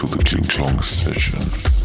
to the Kling Klong session.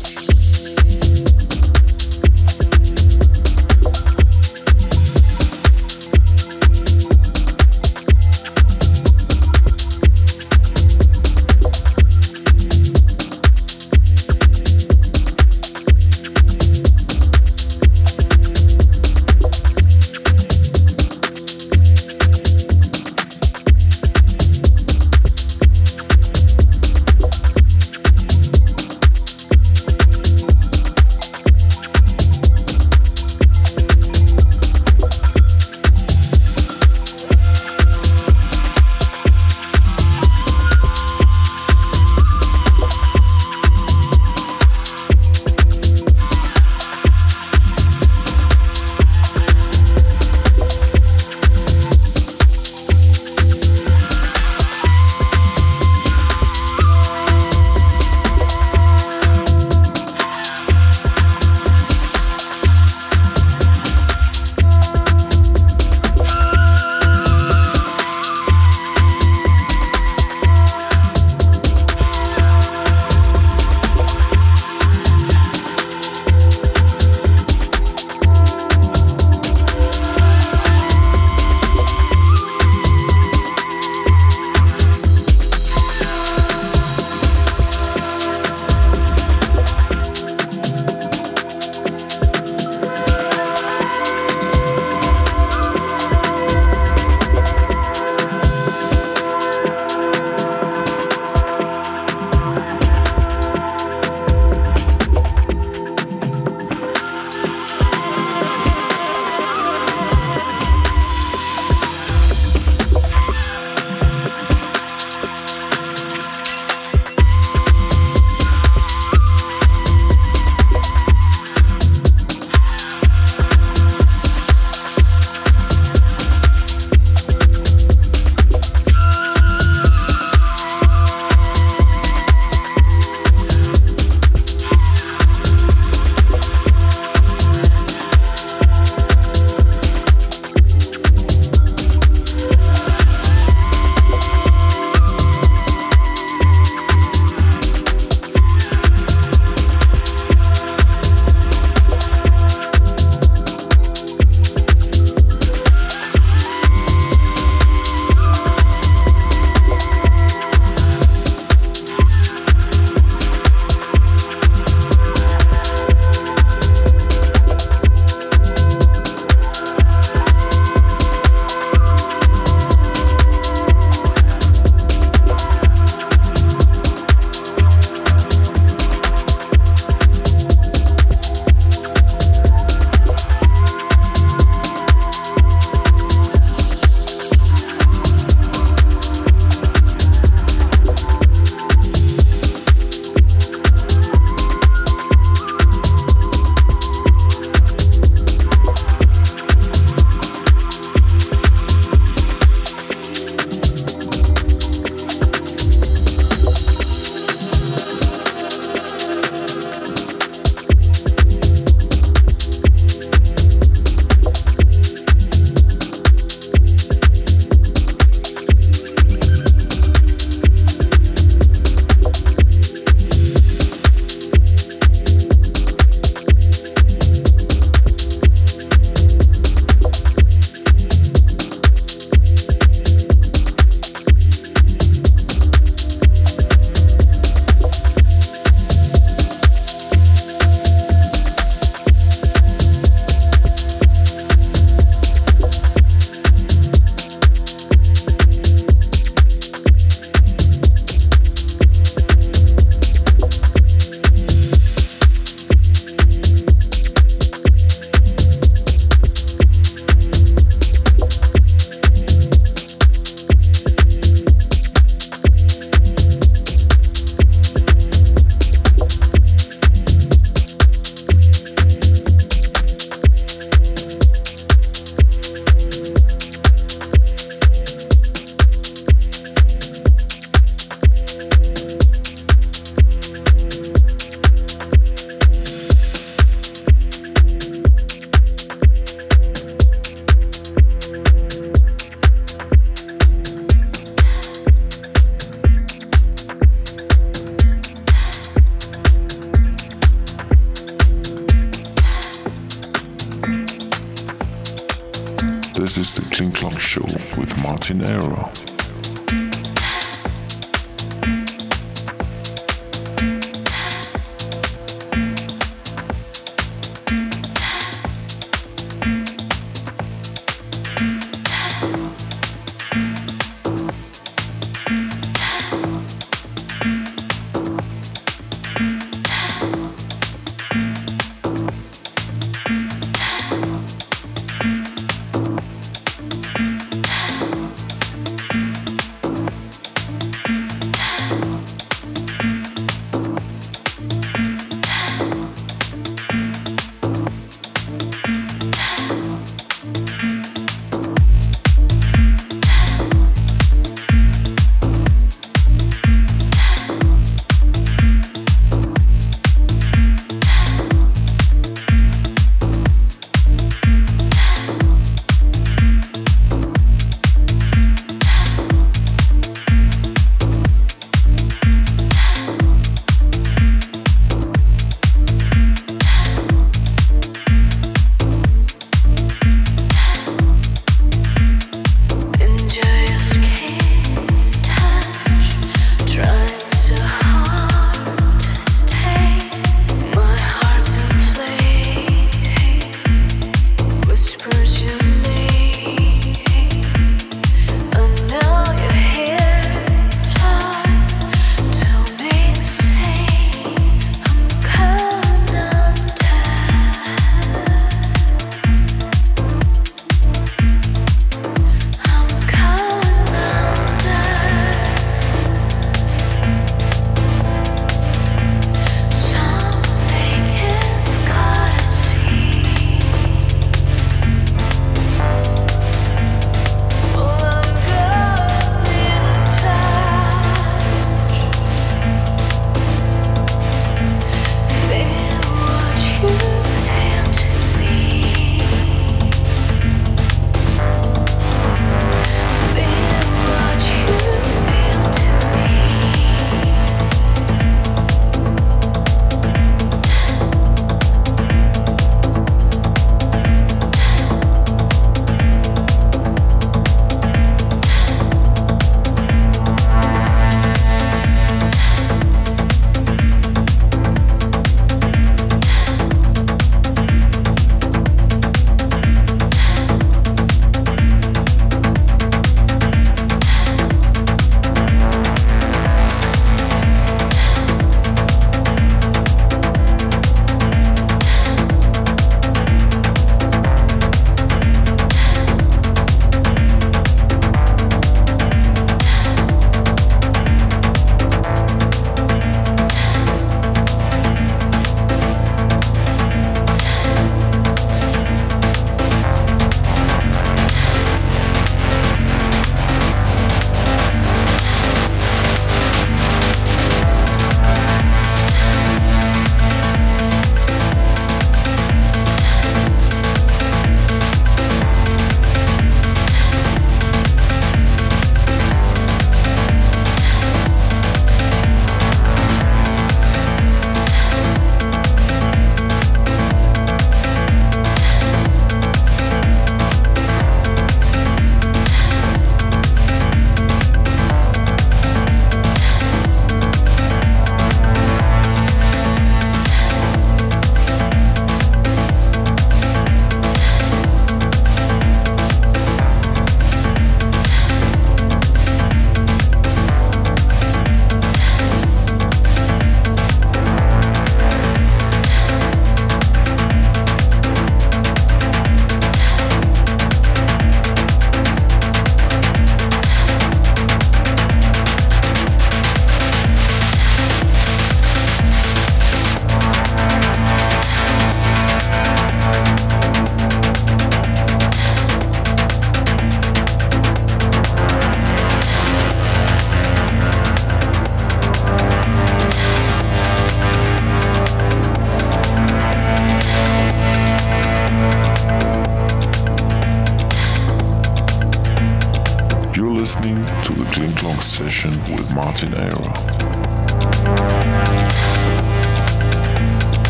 Listen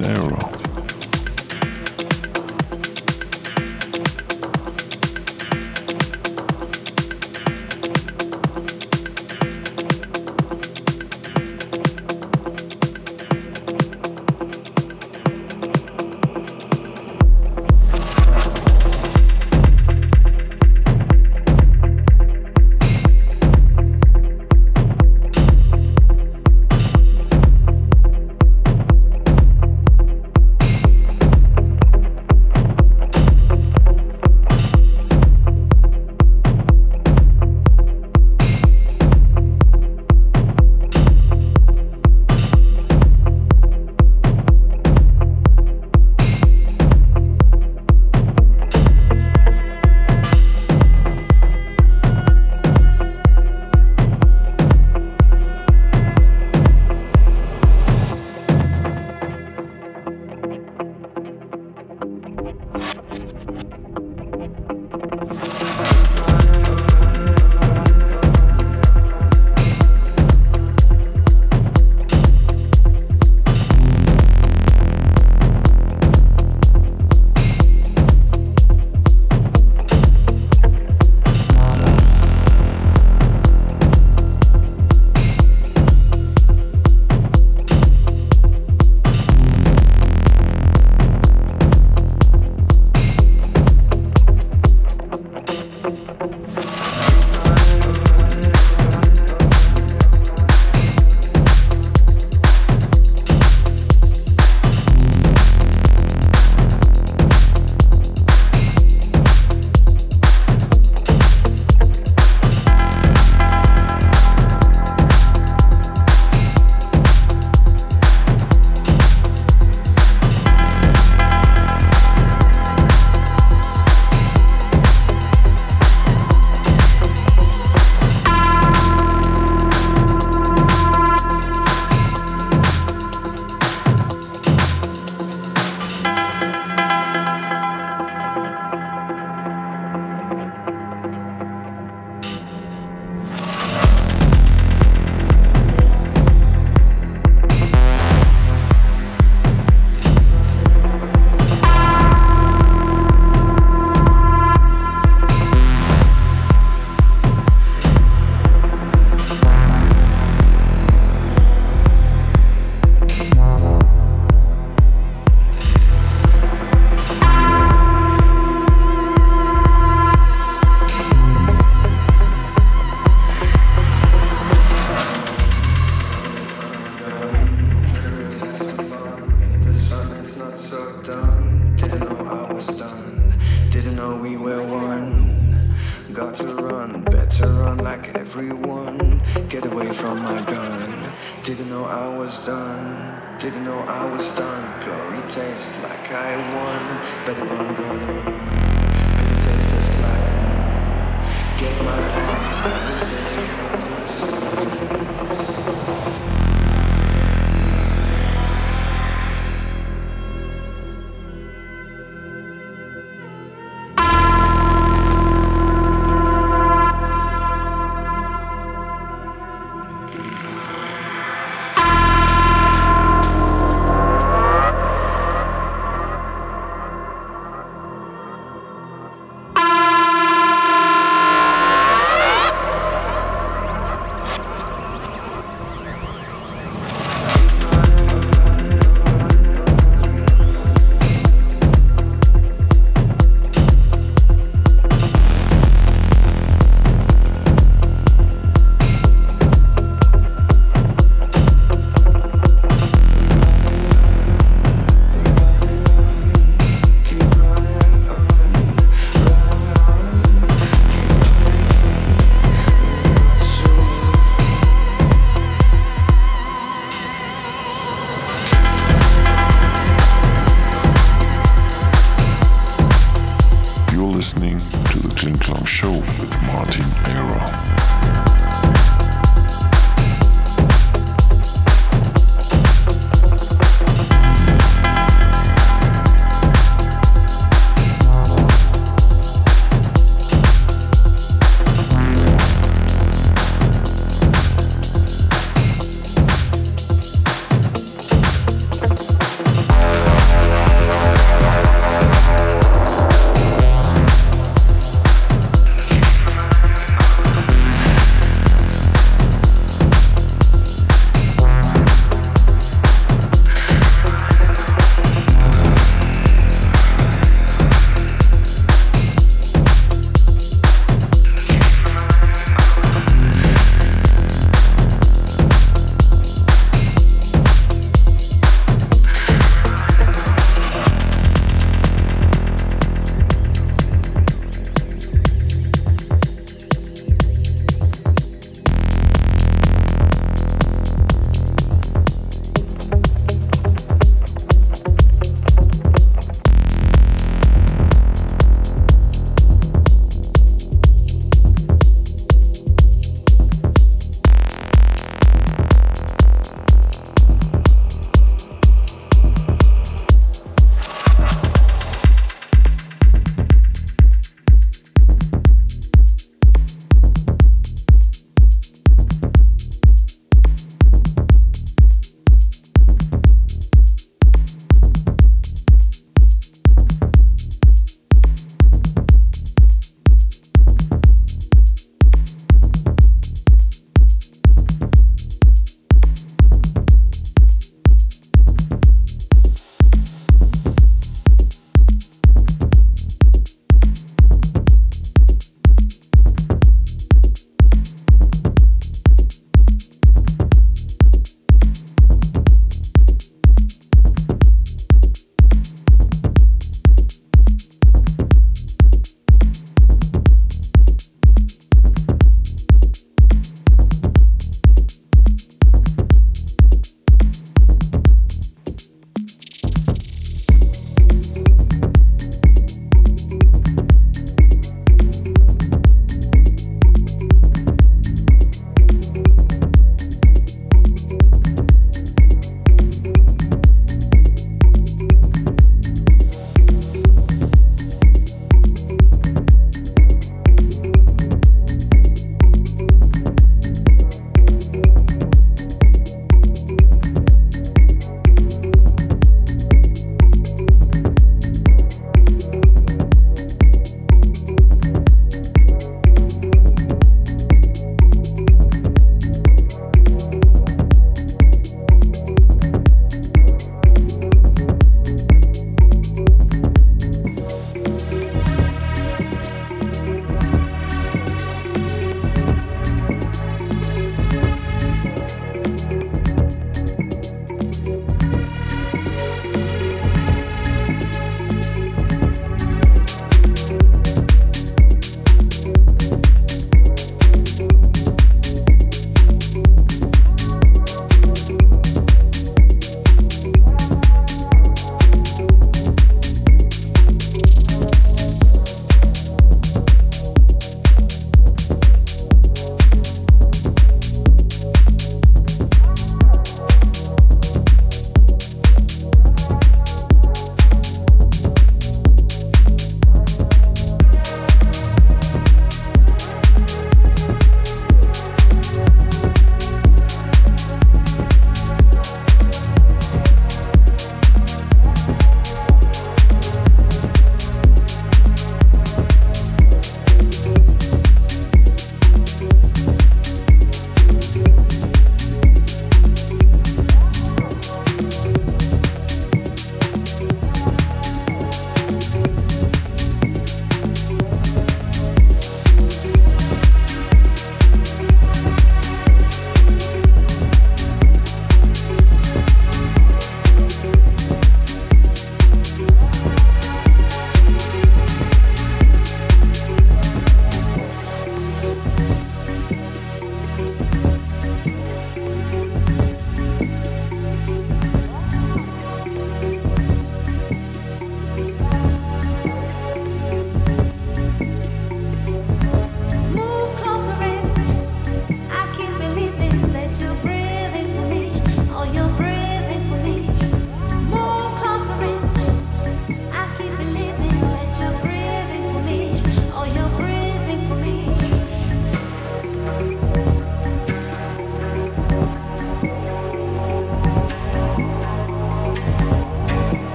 Action I was done. Glory tastes like I won, Better it won't go the way. But just like me. Get my pants, I was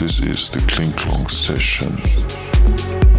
This is the Klinklong session.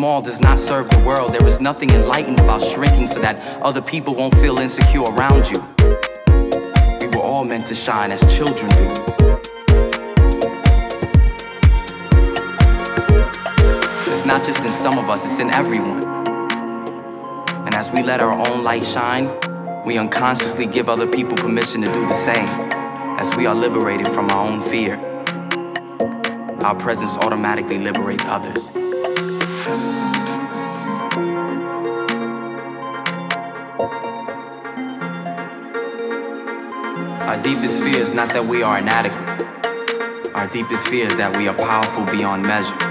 small does not serve the world. There is nothing enlightened about shrinking so that other people won't feel insecure around you. We were all meant to shine as children do. It's not just in some of us, it's in everyone. And as we let our own light shine, we unconsciously give other people permission to do the same, as we are liberated from our own fear. Our presence automatically liberates others. Deepest fear is not that we are inadequate. Our deepest fear is that we are powerful beyond measure.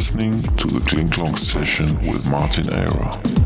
listening to the klingklang session with Martin Aero.